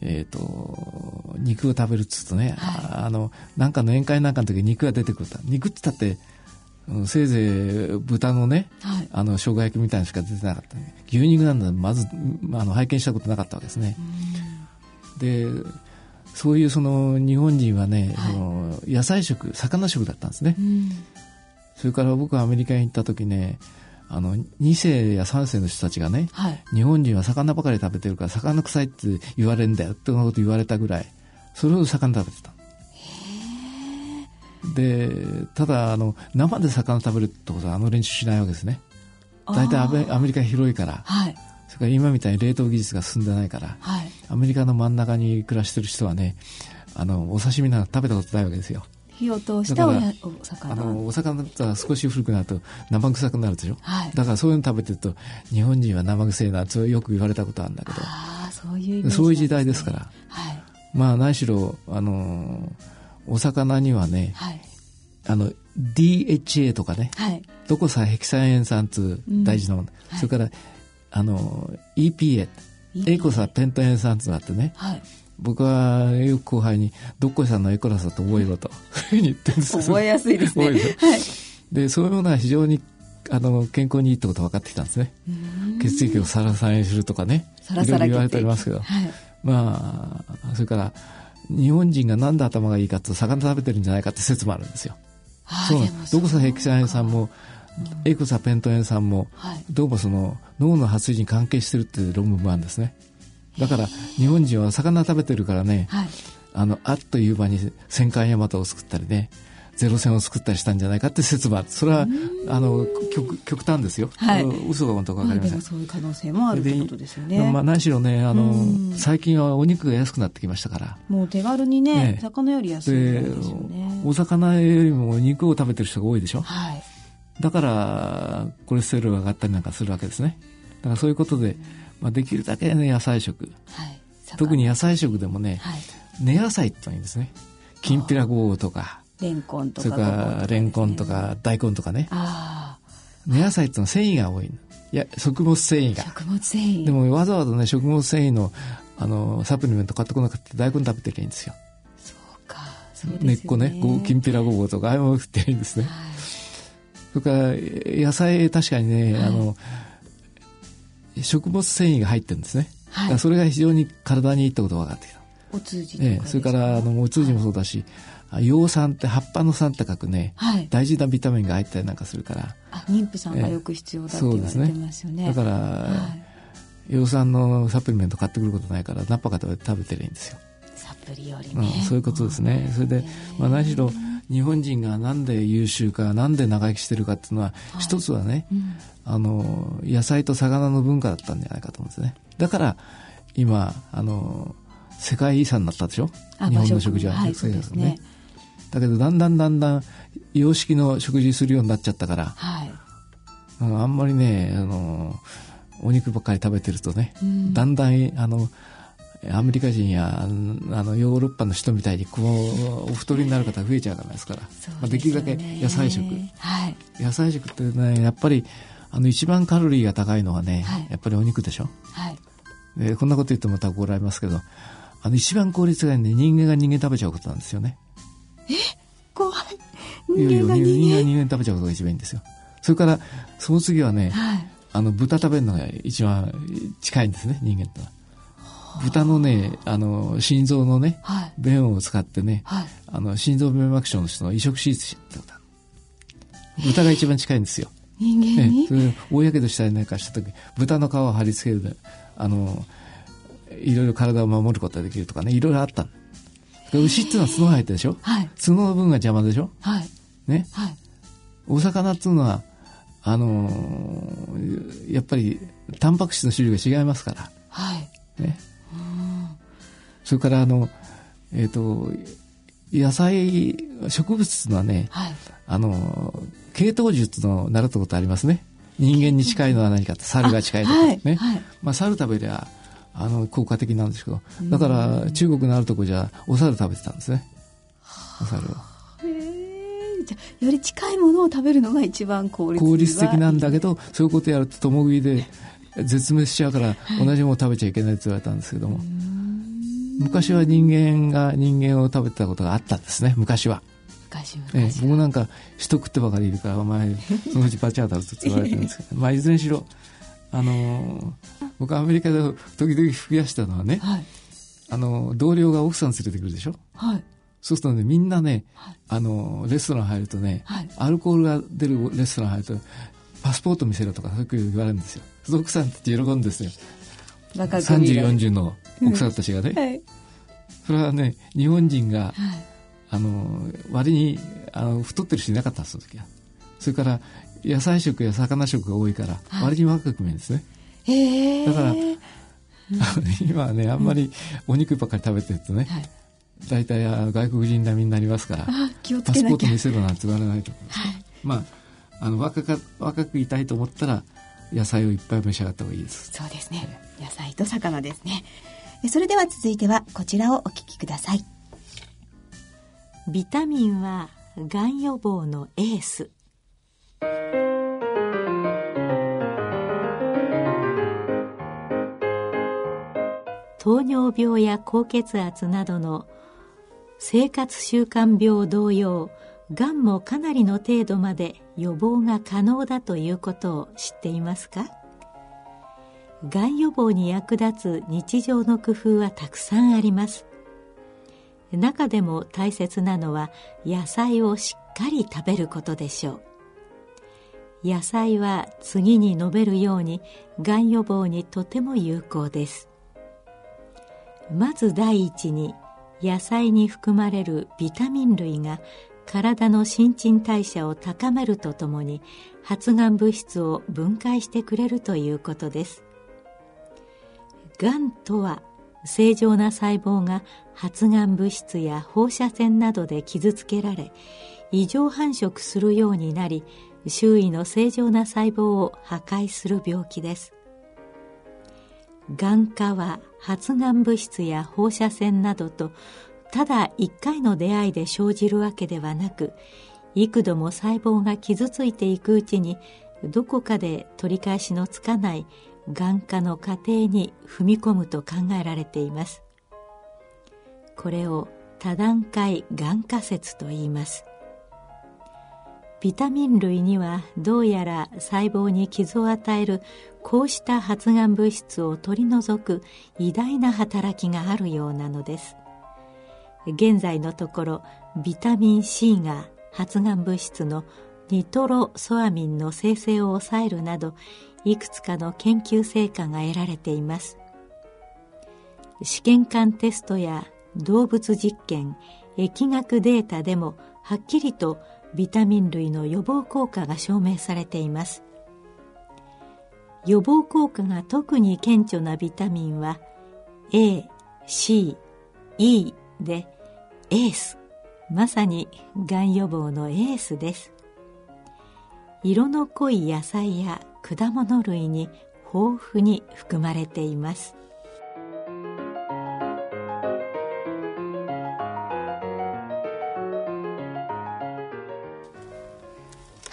えっ、と肉を食べるっつうとね、ああのなんかの宴会なんかの時に肉が出てくると。肉って言ったってうんせいぜい豚のねはい。あの生姜焼きみたいなのしか出てなかった、牛肉なんだまずうんあの拝見したことなかったわけですね。でそういうその日本人はね、はい。その野菜食魚食だったんですね。うん。それから僕はアメリカに行った時ねあの2世や3世の人たちがね、はい。日本人は魚ばかり食べてるから魚臭いって言われるんだよってなこと言われたぐらいそれほど魚食べてたでただあの生で魚食べるってことはあの練習しないわけですね大体アメアメリカ広いからはい。それから今みたいに冷凍技術が進んでないからはい。アメリカの真ん中に暮らしてる人はねあのお刺身なんか食べたことないわけですよ火を通したおおあ魚。のお魚だったら少し古くなると生臭くなるでしょ、はいだからそういうの食べてると日本人は生臭いなってよく言われたことあるんだけどああ、そういうねそういう時代ですからはい。まあ何しろあのお魚にはねはい。あの DHA とかねはい。どこさヘキサエン酸痛大事なもの、はいそれからあの EPA エコサペントエン酸痛があってねはい。僕はよく後輩に「どっこいさんのエコラスだと覚えろ」というふうに言ってるんですよ。覚えやすいですね。でそうい。うものは非常にあの健康にいいってことが分かってきたんですね。血液をサラサラにするとかね。サラサラいろいろ言われておりますけど、はい。まあそれから日本人がなんで頭がいいかって魚食べてるんじゃないかって説もあるんですよ。あそう。どこさヘキサエン酸もエコサペントエン酸もはい。どうもその脳の発育に関係してるっていう論文もあるんですねだから日本人は魚食べてるからねはい。あのあっという間に戦艦大和を作ったりねゼロ戦を作ったりしたんじゃないかって説もある。それはあの極極端ですよ、はい。嘘が本当か分かりません。まあそういう可能性もあるってことですよね。まあ、何しろねあのうん。最近はお肉が安くなってきましたから。もう手軽にねね、魚より安いでですよね。お魚よりも肉を食べてる人が多いでしょ。はい。だからコレステロールが上がったりなんかするわけですね。だからそういうことで、まあ、できるだけ、ね、野菜食はい。特に野菜食でもね、はい。根野菜ってのがいいんですねきんぴらごぼうとかレンコンとかそれか。らレンコンとか大根とかねあ根野菜ってのは繊維が多いのいや食物繊維あ、が食物繊維。でもわざわざね食物繊維のあのサプリメント買ってこなくて大根食べてりゃいいんですよそうか。そうですよね。根っこねごきんぴらごぼうとかああいうもの食ってりゃいいんですねはい。それから野菜確かにね、はいあの食物繊維が入ってるんですね、はい。それが非常に体にいいってことが分かってきた、お通じええそれからあのお通じもそうだし、あ葉酸って葉っぱの酸って書くね、はい。大事なビタミンが入ったりなんかするから。あ、妊婦さんがよく必要だって言われてますよね。だから、はい。葉酸のサプリメント買ってくることないからナッパ買って食べてりゃいいんですよ、サプリよりうんね。そういうことですね。それで、まあ、何しろ日本人がなんで優秀かなんで長生きしてるかっていうのは、一つはね、うん。あの野菜と魚の文化だったんじゃないかと思うんですね。だから今あの世界遺産になったでしょ？あ日本の食事は、はい、そうですね。だけどだんだんだんだん洋式の食事するようになっちゃったからはい。あのあんまりねあのお肉ばっかり食べてるとね、うん。だんだんあのアメリカ人やあのヨーロッパの人みたいにこうお太りになる方が増えちゃうじゃないですからそうまあ、できるだけ野菜食はい。野菜食ってねやっぱりあの一番カロリーが高いのはね、はいやっぱりお肉でしょはい。でこんなこと言ってもまた怒られますけどあの一番効率がいいね人間が人間食べちゃうことなんですよね怖い。いやいや人間が人間？が人人間食べちゃうことが一番いいんですよそれからその次はね、間。はい。あの豚食べるのが一番近いんですね人間とは豚のねあの心臓のねはい。弁を使ってねはい。あの心臓弁膜症の人の移植手術してた豚が一番近いんですよ人間に？ええそれで大やけどしたりなんかした時豚の皮を貼り付けるであのいろいろ体を守ることができるとかねいろいろあった牛っていうのは角が入ってるでしょ？はい。角の分が邪魔でしょ？はい。ねはい。お魚っていうのはあのーやっぱりタンパク質の種類が違いますからはい。ねそれからあのえっ、と野菜植物のはねはい。あの系統術の習ったことありますね。人間に近いのは何かって猿が近いとかはい。ね、はい。まあ、猿食べりゃあの効果的なんですけど。だから中国のあるとこじゃお猿食べてたんですね。お猿を。へえ。じゃあより近いものを食べるのが一番効率効率的なんだけどそういうことやると共食いで絶滅しちゃうから同じもの食べちゃいけないって言われたんですけども。昔は人間が人間を食べてたことがあったんですね昔は、昔は。ええ僕なんか人食ってばかりいるからお前 そのうちバチャーだろって言われてるんですけど。まあいずれにしろあのー僕アメリカで時々増やしたのはねはい。あの同僚が奥さん連れてくるでしょ？はい。そうするとねみんなねあのレストラン入るとね、はい。アルコールが出るレストラン入るとパスポート見せろとかそういう言われるんですよ。奥さんたち喜ぶんですよ。若く30、見られる40の奥さんたちがね。はい。それはね、日本人が、はい。あの、割に、あの、太ってる人いなかったんです、その時は。それから、野菜食や魚食が多いから、はい割に若く見えるんですね。へえ。だから 今はね、あんまりお肉ばっかり食べてるとね、はい。大体あ外国人並みになりますから、パス。ポート見せろなんて言われないと思います。はい。まあ、あの若か若くいたいと思ったら野菜をいっぱい召し上がった方がいいです。そうですね。野菜と魚ですね。えそれでは続いてはこちらをお聞きください。ビタミンはがん予防のエース糖尿病や高血圧などの生活習慣病同様がんもかなりの程度まで予防が可能だということを知っていますか？がん予防に役立つ日常の工夫はたくさんあります。中でも大切なのは野菜をしっかり食べることでしょう。野菜は次に述べるようにがん予防にとても有効です。まず第一に野菜に含まれるビタミン類が体の新陳代謝を高めるとともに発がん物質を分解してくれるということです。がんとは正常な細胞が発がん物質や放射線などで傷つけられ異常繁殖するようになり周囲の正常な細胞を破壊する病気です。眼科は発がん物質や放射線などとただ一回の出会いで生じるわけではなく幾度も細胞が傷ついていくうちにどこかで取り返しのつかない眼科の過程に踏み込むと考えられています。これを多段階眼化説と言います。ビタミン類にはどうやら細胞に傷を与えるこうした発がん物質を取り除く偉大な働きがあるようなのです。現在のところビタミン C が発がん物質のニトロソアミンの生成を抑えるなどいくつかの研究成果が得られています。試験管テストや動物実験疫学データでもはっきりとビタミン類の予防効果が証明されています。予防効果が特に顕著なビタミンは A、C、E でエースまさにがん予防のエースです色の濃い野菜や果物類に豊富に含まれています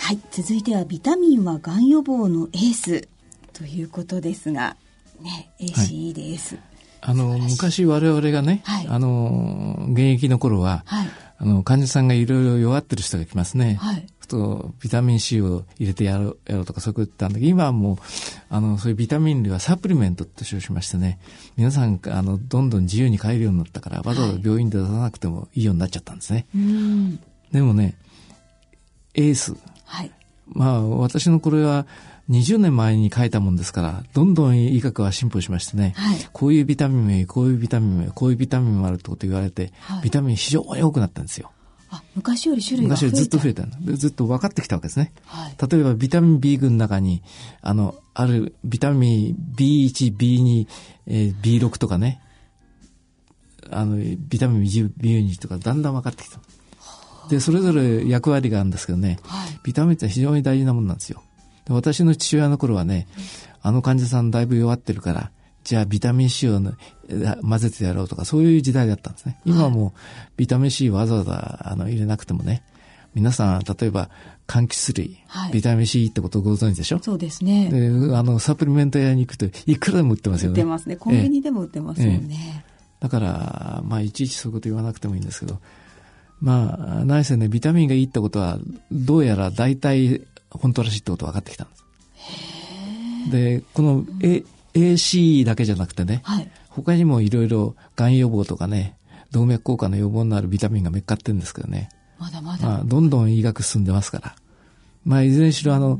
はい。続いてはビタミンはがん予防のエースということですが、ね、ACE です。あの、昔我々がね、はいあの、現役の頃は、はい。あの、患者さんがいろいろ弱ってる人が来ますね。はい。とビタミン C を入れてやろうやろうとかそういうこと言ったんだけど今はもうあのそういうビタミン類はサプリメントと称しましてね皆さんあのどんどん自由に買えるようになったからわざわざ病院で出さなくてもいいようになっちゃったんですね、うん。でもねエースはい。まあ私のこれは20年前に書いたもんですからどんどん医学は進歩しましてね、はい。こういうビタミン名こういうビタミン名こういうビタミンもあるってこと言われて、はいビタミン非常に多くなったんですよあ、昔より種類が昔よ増えた。りずっと増えたのでずっと分かってきたわけですねはい。例えばビタミン B 群の中に、あの、あるビタミン B1、B2、えー B6 とかね、あの、ビタミン B12 とかだんだん分かってきた。で、それぞれ役割があるんですけどね、はい。ビタミンって非常に大事なものなんですよ。で私の父親の頃はね、あの患者さんだいぶ弱ってるから、じゃあビタミン C を、ね、混ぜてやろうとか、そういう時代だったんですね。今はもうビタミン C わざわざあの入れなくてもね、皆さん、例えば、柑橘類、はいビタミン C ってことをご存知でしょ？そうですね。で、あの、サプリメント屋に行くといくらでも売ってますよね。売ってますね。コンビニでも売ってますもんね。だから、まあ、いちいちそういうこと言わなくてもいいんですけど、まあ、何せね、ビタミンがいいってことは、どうやら大体本当らしいってこと分かってきたんです。で、この、A、AC だけじゃなくてね、はい。他にもいろいろ、がん予防とかね、動脈硬化の予防になるビタミンがめっかってるんですけどね、まだまだ。まあ、どんどん医学進んでますから。まあ、いずれにしろ、あの、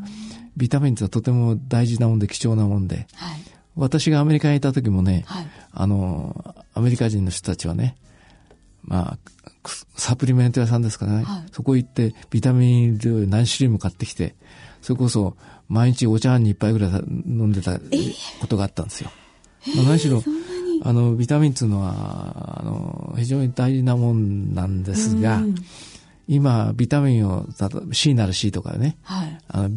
ビタミンってとても大事なもんで貴重なもんで、はい。私がアメリカにいた時もね、はい。あの、アメリカ人の人たちはね、まあ、くサプリメント屋さんですからね、はいそこ行ってビタミン類何種類も買ってきて、それこそ毎日お茶碗に一杯ぐらい飲んでたことがあったんですよ。まあ何しろ、あの、ビタミンっていうのは、あの、非常に大事なもんなんですが、今、ビタミンを、C なら C とかね、はい。あの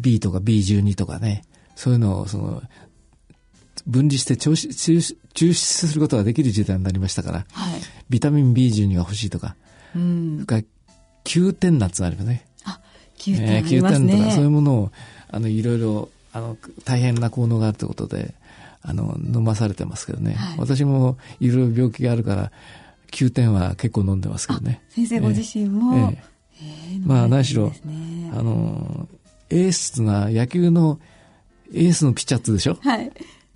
B とか B12 とかね、そういうのを、その、分離して抽出することができる時代になりましたから、はい。ビタミン B12 が欲しいとか、うんそれ。から9点ナッツがありますね。あ、9点えーあります9点とか、そういうね。ものを、あの、いろいろ、あの、大変な効能があるということで、あの、飲まされてますけどね。はい私もいろいろ病気があるから、9点は結構飲んでますけどね。先生ご自身も、えええーまあ何しろあの、エースっていうのは野球のエースのピッチャーってでしょ？はい。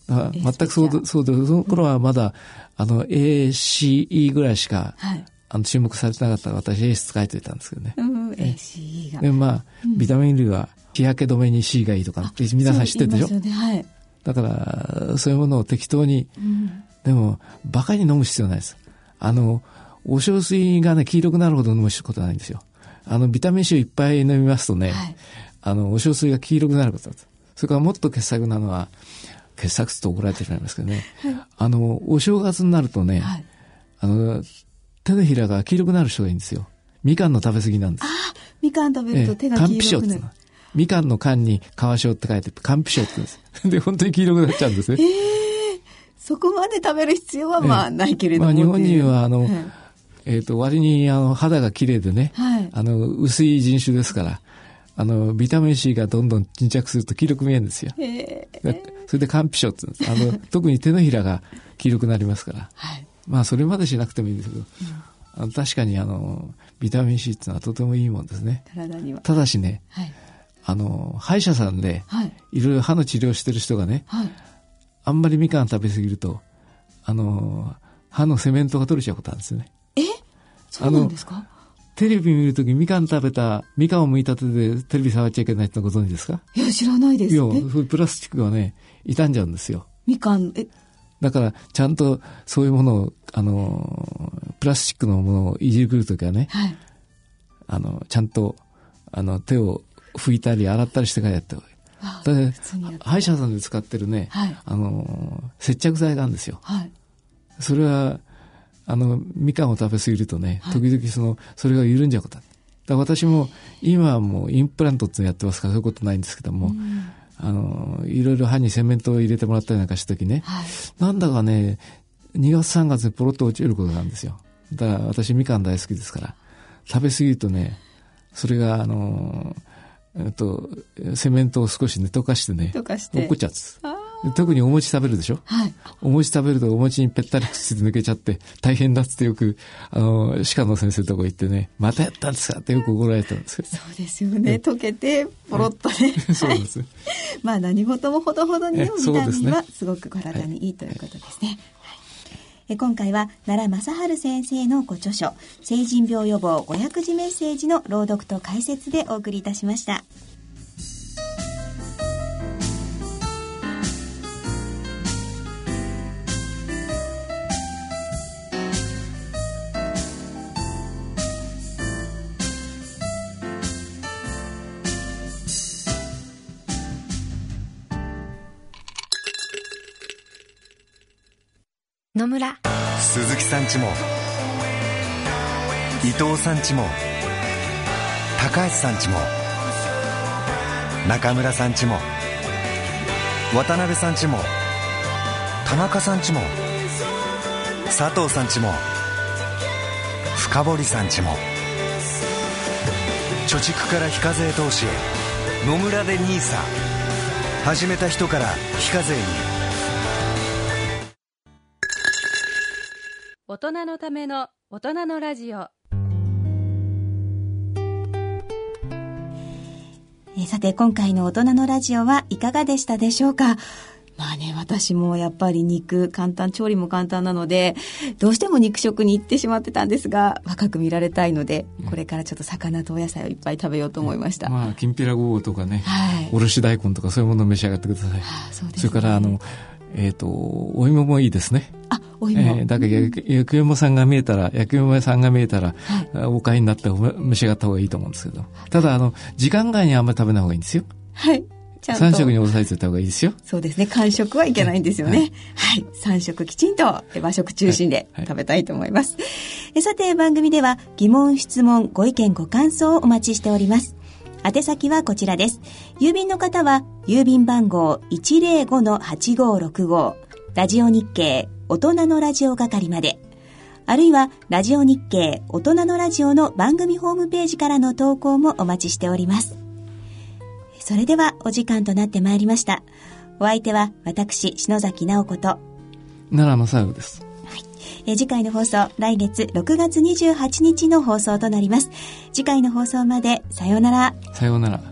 あ全くそうで、そうで、その頃はまだ、あの、ACE ぐらいしか、はい。あの、注目されてなかったら私エースって書いておいたんですけどね。うん、ACE が。で、まあ、ビタミン類は日焼け止めに C がいいとかって皆さん知ってるでしょ？そう言いだから、そういうものを適当に、はい。うん。でも、バカに飲む必要ないです。あの、お小水がね、黄色くなるほど飲むことはないんですよ。あの、ビタミン C をいっぱい飲みますとね、はいあの、お小水が黄色くなることです。それからもっと傑作なのは、傑作って怒られてしまいますけどね、あの、お正月になるとね、はい。あの、手のひらが黄色くなる人がいいんですよ。みかんの食べ過ぎなんです。みかん食べると手が黄色くなるっていうの。みかんの缶に川椒って書いて、カンピショって言うんです。で、本当に黄色くなっちゃうんですね。そこまで食べる必要はまあええないけれども。まあ日本人はあの、はいえっ、と、割にあの肌が綺麗でね、はいあの、薄い人種ですから、あの、ビタミン C がどんどん沈着すると黄色く見えるんですよ。ええでそれでカンピショって言うんです。あの、特に手のひらが黄色くなりますから。はい。まあ、それまでしなくてもいいんですけど、あの確かにあの、ビタミン C っていうのはとてもいいもんですね。体には。ただしね、はい。あの、歯医者さんで、はい。いろいろ歯の治療してる人がね、はい。あんまりみかん食べ過ぎると、あの、歯のセメントが取れちゃうことあるんですよね。そうなんですか？テレビ見るときみかん食べた、みかんを剥いた手でテレビ触っちゃいけないってのご存知ですか？いや、知らないです。いや、プラスチックがね、傷んじゃうんですよ。みかん、え、だから、ちゃんとそういうものを、あの、プラスチックのものをいじくるときはね、はい。あの、ちゃんと、あの、手を拭いたり洗ったりしてからやった方がいい。あだ歯医者さんで使ってるね、はいあの、接着剤があるんですよ。はい。それは、あの、みかんを食べ過ぎるとね、はい時々その、それが緩んじゃうこと。だから私も、今はもうインプラントっていうのやってますから、そういうことないんですけども、あの、いろいろ歯にセメントを入れてもらったりなんかした時ね、はい。なんだかね、2月3月でポロッと落ちることなんですよ。だから私みかん大好きですから、食べ過ぎるとね、それが、あの、えっと、セメントを少しね、溶かしてね、溶かして。落っこっちゃう特にお餅食べるでしょ？はい。お餅食べるとお餅にぺったりくっついて抜けちゃって大変だっつってよく、あの、歯科の先生のとこ行ってね、またやったんですか？ってよく怒られたんですよ。そうですよね。溶けて、ポロッとね。そうですね。まあ何事もほどほどにえのビタミンはすごく体にいいということですね。はいえ今回は奈良正治先生のご著書「成人病予防500字メッセージ」の朗読と解説でお送りいたしました。野村。鈴木さんちも伊藤さんちも高橋さんちも中村さんちも渡辺さんちも田中さんちも佐藤さんちも深堀さんちも貯蓄から非課税投資へ野村で NISA 始めた人から非課税に。大人のための大人のラジオえーさて今回の大人のラジオはいかがでしたでしょうか？まあね、私もやっぱり肉簡単、調理も簡単なので、どうしても肉食に行ってしまってたんですが、若く見られたいので、これからちょっと魚とお野菜をいっぱい食べようと思いました。まあ、きんぴらごぼうとかね、はいおろし大根とかそういうものを召し上がってください。あそうですねれから、あの、えっ、と、お芋もいいですね。あ、お芋。えーだから焼き芋さんが見えたら、焼き芋屋さんが見えたら、お買いになってお召し上がった方がいいと思うんですけど。ただ、あの、時間外にあんまり食べない方がいいんですよ。はい。ちゃんと。3食に抑えておいた方がいいですよ。そうですね。完食はいけないんですよね。はい。3食きちんと和食中心ではい食べたいと思います。えさて、番組では疑問、質問、ご意見、ご感想をお待ちしております。宛先はこちらです。郵便の方は、郵便番号105-8565、ラジオ日経大人のラジオ係まで。あるいは、ラジオ日経大人のラジオの番組ホームページからの投稿もお待ちしております。それではお時間となってまいりました。お相手は私、篠崎直子と、奈良正代です。えー次回の放送、来月6月28日の放送となります。次回の放送まで、さようなら。さようなら。